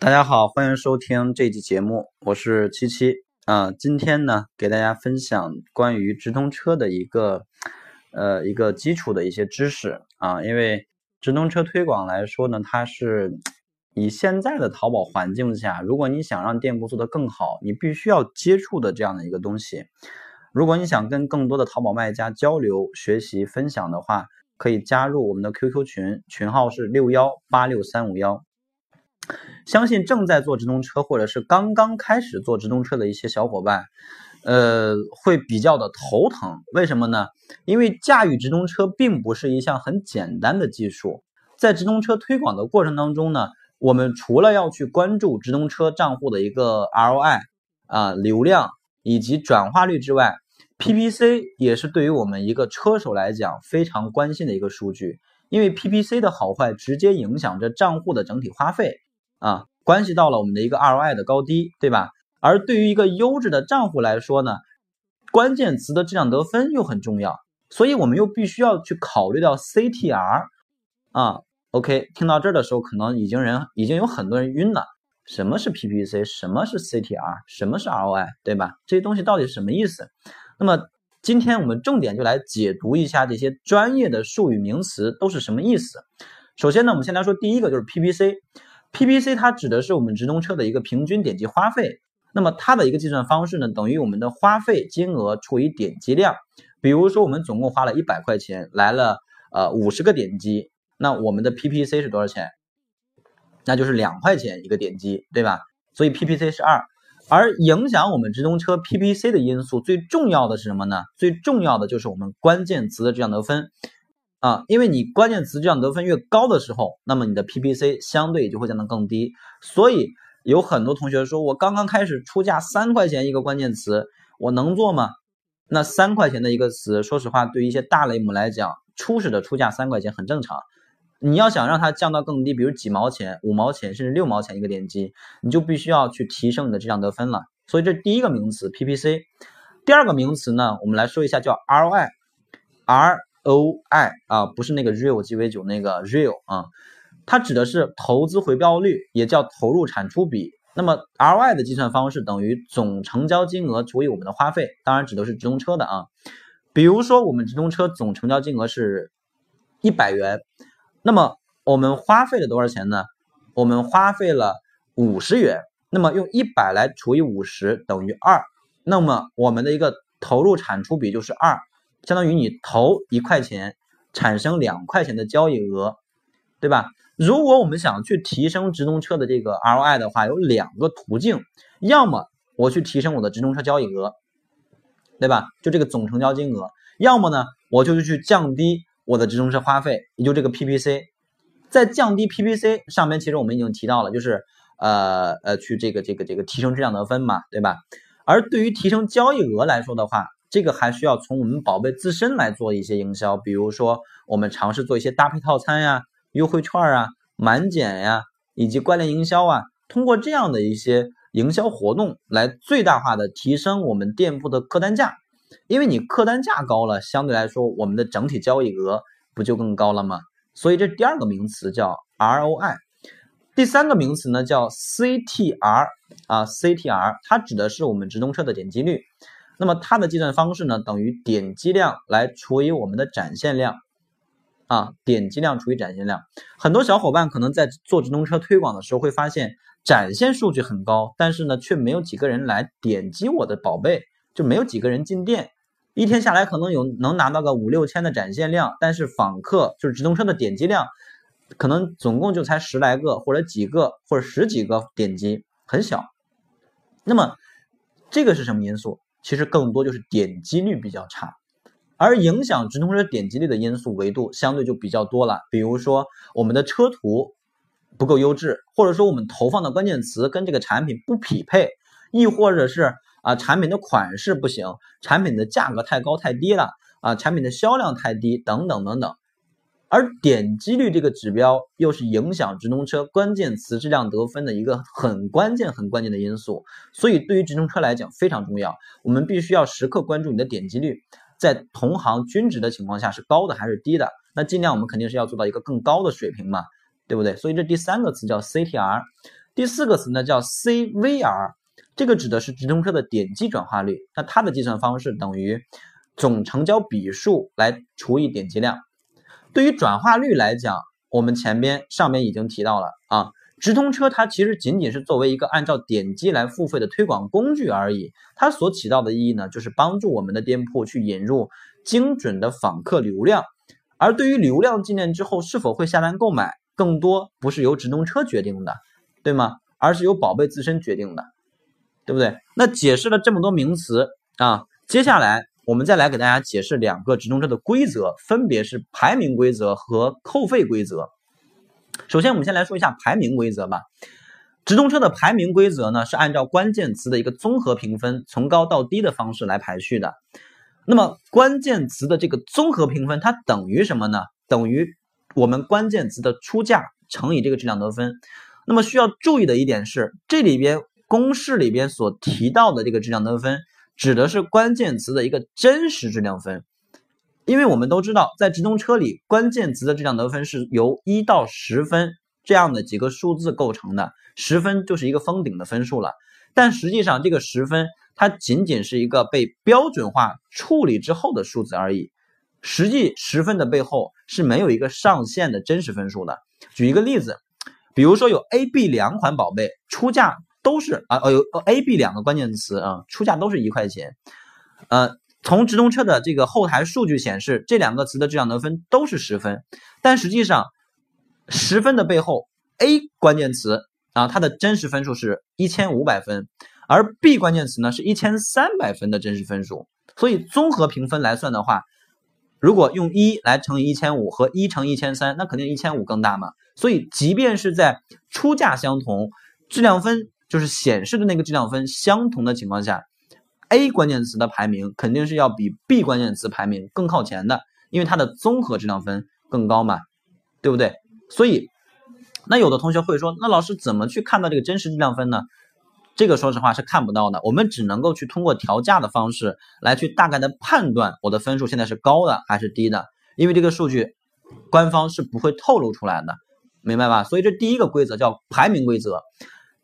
大家好，欢迎收听这期节目，我是七七啊。今天呢，给大家分享关于直通车的一个呃一个基础的一些知识啊。因为直通车推广来说呢，它是以现在的淘宝环境下，如果你想让店铺做得更好，你必须要接触的这样的一个东西。如果你想跟更多的淘宝卖家交流、学习、分享的话，可以加入我们的 QQ 群，群号是六幺八六三五幺。相信正在做直通车或者是刚刚开始做直通车的一些小伙伴，呃，会比较的头疼。为什么呢？因为驾驭直通车并不是一项很简单的技术。在直通车推广的过程当中呢，我们除了要去关注直通车账户的一个 ROI 啊、流量以及转化率之外，PPC 也是对于我们一个车手来讲非常关心的一个数据。因为 PPC 的好坏直接影响着账户的整体花费。啊，关系到了我们的一个 ROI 的高低，对吧？而对于一个优质的账户来说呢，关键词的质量得分又很重要，所以我们又必须要去考虑到 CTR 啊。OK，听到这儿的时候，可能已经人已经有很多人晕了。什么是 PPC？什么是 CTR？什么是 ROI？对吧？这些东西到底是什么意思？那么今天我们重点就来解读一下这些专业的术语名词都是什么意思。首先呢，我们先来说第一个，就是 PPC。PPC 它指的是我们直通车的一个平均点击花费，那么它的一个计算方式呢，等于我们的花费金额除以点击量。比如说我们总共花了一百块钱，来了呃五十个点击，那我们的 PPC 是多少钱？那就是两块钱一个点击，对吧？所以 PPC 是二。而影响我们直通车 PPC 的因素最重要的是什么呢？最重要的就是我们关键词的这样得分。啊，因为你关键词这样得分越高的时候，那么你的 PPC 相对就会降得更低。所以有很多同学说，我刚刚开始出价三块钱一个关键词，我能做吗？那三块钱的一个词，说实话，对于一些大类目来讲，初始的出价三块钱很正常。你要想让它降到更低，比如几毛钱、五毛钱，甚至六毛钱一个点击，你就必须要去提升你的这样得分了。所以这第一个名词 PPC，第二个名词呢，我们来说一下叫 ROI，R。O I 啊，不是那个 real 鸡尾酒那个 real 啊，它指的是投资回报率，也叫投入产出比。那么 R Y 的计算方式等于总成交金额除以我们的花费，当然指的是直通车的啊。比如说我们直通车总成交金额是一百元，那么我们花费了多少钱呢？我们花费了五十元，那么用一百来除以五十等于二，那么我们的一个投入产出比就是二。相当于你投一块钱，产生两块钱的交易额，对吧？如果我们想去提升直通车的这个 ROI 的话，有两个途径，要么我去提升我的直通车交易额，对吧？就这个总成交金额，要么呢，我就是去降低我的直通车花费，也就这个 PPC。在降低 PPC 上面，其实我们已经提到了，就是呃呃，去这个这个这个提升质量得分嘛，对吧？而对于提升交易额来说的话，这个还需要从我们宝贝自身来做一些营销，比如说我们尝试做一些搭配套餐呀、优惠券啊、满减呀，以及关联营销啊，通过这样的一些营销活动来最大化的提升我们店铺的客单价，因为你客单价高了，相对来说我们的整体交易额不就更高了吗？所以这第二个名词叫 ROI，第三个名词呢叫 CTR 啊，CTR 它指的是我们直通车的点击率。那么它的计算方式呢，等于点击量来除以我们的展现量，啊，点击量除以展现量。很多小伙伴可能在做直通车推广的时候会发现，展现数据很高，但是呢，却没有几个人来点击我的宝贝，就没有几个人进店。一天下来可能有能拿到个五六千的展现量，但是访客就是直通车的点击量，可能总共就才十来个或者几个或者十几个点击，很小。那么这个是什么因素？其实更多就是点击率比较差，而影响直通车点击率的因素维度相对就比较多了。比如说我们的车图不够优质，或者说我们投放的关键词跟这个产品不匹配，亦或者是啊产品的款式不行，产品的价格太高太低了啊，产品的销量太低等等等等。而点击率这个指标又是影响直通车关键词质量得分的一个很关键、很关键的因素，所以对于直通车来讲非常重要。我们必须要时刻关注你的点击率，在同行均值的情况下是高的还是低的？那尽量我们肯定是要做到一个更高的水平嘛，对不对？所以这第三个词叫 CTR。第四个词呢叫 CVR，这个指的是直通车的点击转化率。那它的计算方式等于总成交笔数来除以点击量。对于转化率来讲，我们前边上面已经提到了啊，直通车它其实仅仅是作为一个按照点击来付费的推广工具而已。它所起到的意义呢，就是帮助我们的店铺去引入精准的访客流量。而对于流量进店之后是否会下单购买，更多不是由直通车决定的，对吗？而是由宝贝自身决定的，对不对？那解释了这么多名词啊，接下来我们再来给大家解释两个直通车的规则，分别是排名规则和扣费规则。首先，我们先来说一下排名规则吧。直通车的排名规则呢，是按照关键词的一个综合评分，从高到低的方式来排序的。那么关键词的这个综合评分，它等于什么呢？等于我们关键词的出价乘以这个质量得分。那么需要注意的一点是，这里边公式里边所提到的这个质量得分，指的是关键词的一个真实质量分。因为我们都知道，在直通车里，关键词的质量得分是由一到十分这样的几个数字构成的，十分就是一个封顶的分数了。但实际上，这个十分。它仅仅是一个被标准化处理之后的数字而已，实际十分的背后是没有一个上限的真实分数的。举一个例子，比如说有 A、B 两款宝贝出价都是啊哦有 A、B 两个关键词啊出价都是一块钱，呃，从直通车的这个后台数据显示，这两个词的质量得分都是十分，但实际上十分的背后 A 关键词啊它的真实分数是一千五百分。而 B 关键词呢是一千三百分的真实分数，所以综合评分来算的话，如果用一来乘以一千五和一乘一千三，那肯定一千五更大嘛。所以即便是在出价相同、质量分就是显示的那个质量分相同的情况下，A 关键词的排名肯定是要比 B 关键词排名更靠前的，因为它的综合质量分更高嘛，对不对？所以，那有的同学会说，那老师怎么去看到这个真实质量分呢？这个说实话是看不到的，我们只能够去通过调价的方式来去大概的判断我的分数现在是高的还是低的，因为这个数据官方是不会透露出来的，明白吧？所以这第一个规则叫排名规则。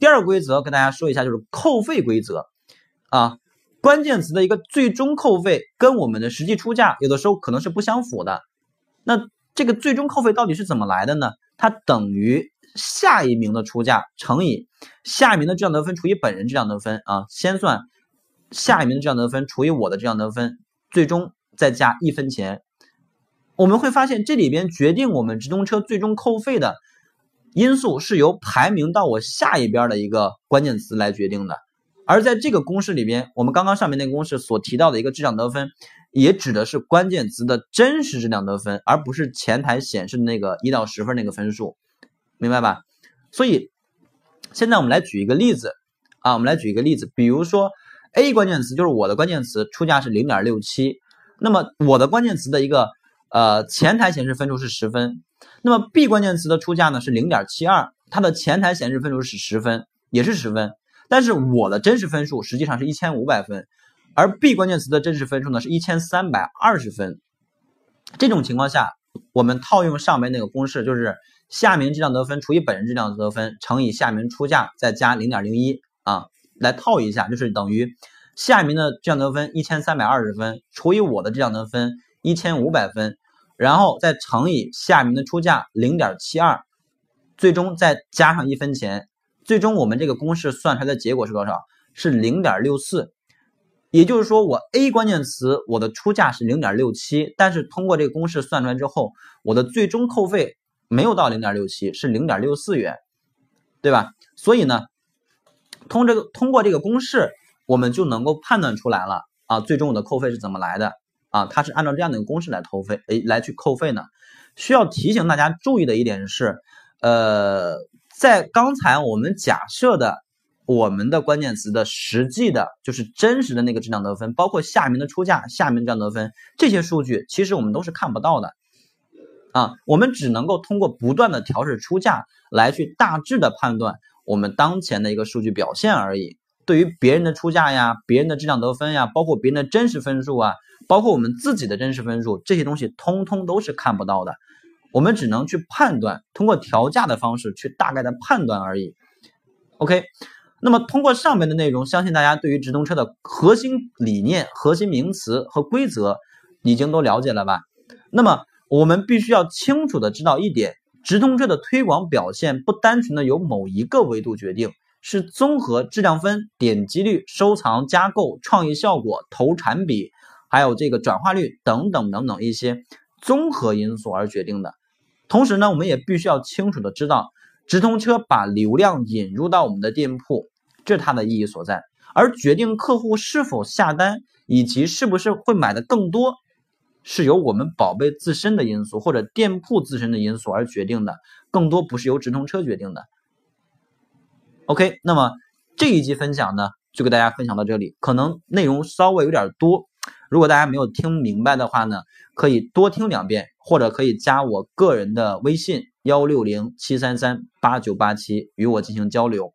第二个规则跟大家说一下，就是扣费规则啊，关键词的一个最终扣费跟我们的实际出价有的时候可能是不相符的。那这个最终扣费到底是怎么来的呢？它等于。下一名的出价乘以下一名的质量得分除以本人质量得分啊，先算下一名的质量得分除以我的质量得分，最终再加一分钱。我们会发现这里边决定我们直通车最终扣费的因素是由排名到我下一边的一个关键词来决定的。而在这个公式里边，我们刚刚上面那个公式所提到的一个质量得分，也指的是关键词的真实质量得分，而不是前台显示的那个一到十分那个分数。明白吧？所以现在我们来举一个例子啊，我们来举一个例子，比如说 A 关键词就是我的关键词出价是零点六七，那么我的关键词的一个呃前台显示分数是十分，那么 B 关键词的出价呢是零点七二，它的前台显示分数是十分，也是十分，但是我的真实分数实际上是一千五百分，而 B 关键词的真实分数呢是一千三百二十分，这种情况下，我们套用上面那个公式就是。下名质量得分除以本人质量得分乘以下名出价再加零点零一啊，来套一下，就是等于下名的质量得分一千三百二十分除以我的质量得分一千五百分，然后再乘以下面的出价零点七二，最终再加上一分钱，最终我们这个公式算出来的结果是多少？是零点六四。也就是说，我 A 关键词我的出价是零点六七，但是通过这个公式算出来之后，我的最终扣费。没有到零点六七，是零点六四元，对吧？所以呢，通这个通过这个公式，我们就能够判断出来了啊，最终我的扣费是怎么来的啊？它是按照这样的一个公式来投费，哎，来去扣费呢。需要提醒大家注意的一点是，呃，在刚才我们假设的我们的关键词的实际的，就是真实的那个质量得分，包括下面的出价、下面的质量得分这些数据，其实我们都是看不到的。啊，我们只能够通过不断的调试出价来去大致的判断我们当前的一个数据表现而已。对于别人的出价呀、别人的质量得分呀、包括别人的真实分数啊、包括我们自己的真实分数，这些东西通通都是看不到的。我们只能去判断，通过调价的方式去大概的判断而已。OK，那么通过上面的内容，相信大家对于直通车的核心理念、核心名词和规则已经都了解了吧？那么我们必须要清楚的知道一点：直通车的推广表现不单纯的由某一个维度决定，是综合质量分、点击率、收藏、加购、创意效果、投产比，还有这个转化率等等等等一些综合因素而决定的。同时呢，我们也必须要清楚的知道。直通车把流量引入到我们的店铺，这是它的意义所在。而决定客户是否下单以及是不是会买的更多，是由我们宝贝自身的因素或者店铺自身的因素而决定的，更多不是由直通车决定的。OK，那么这一集分享呢，就给大家分享到这里，可能内容稍微有点多，如果大家没有听明白的话呢，可以多听两遍，或者可以加我个人的微信。幺六零七三三八九八七与我进行交流。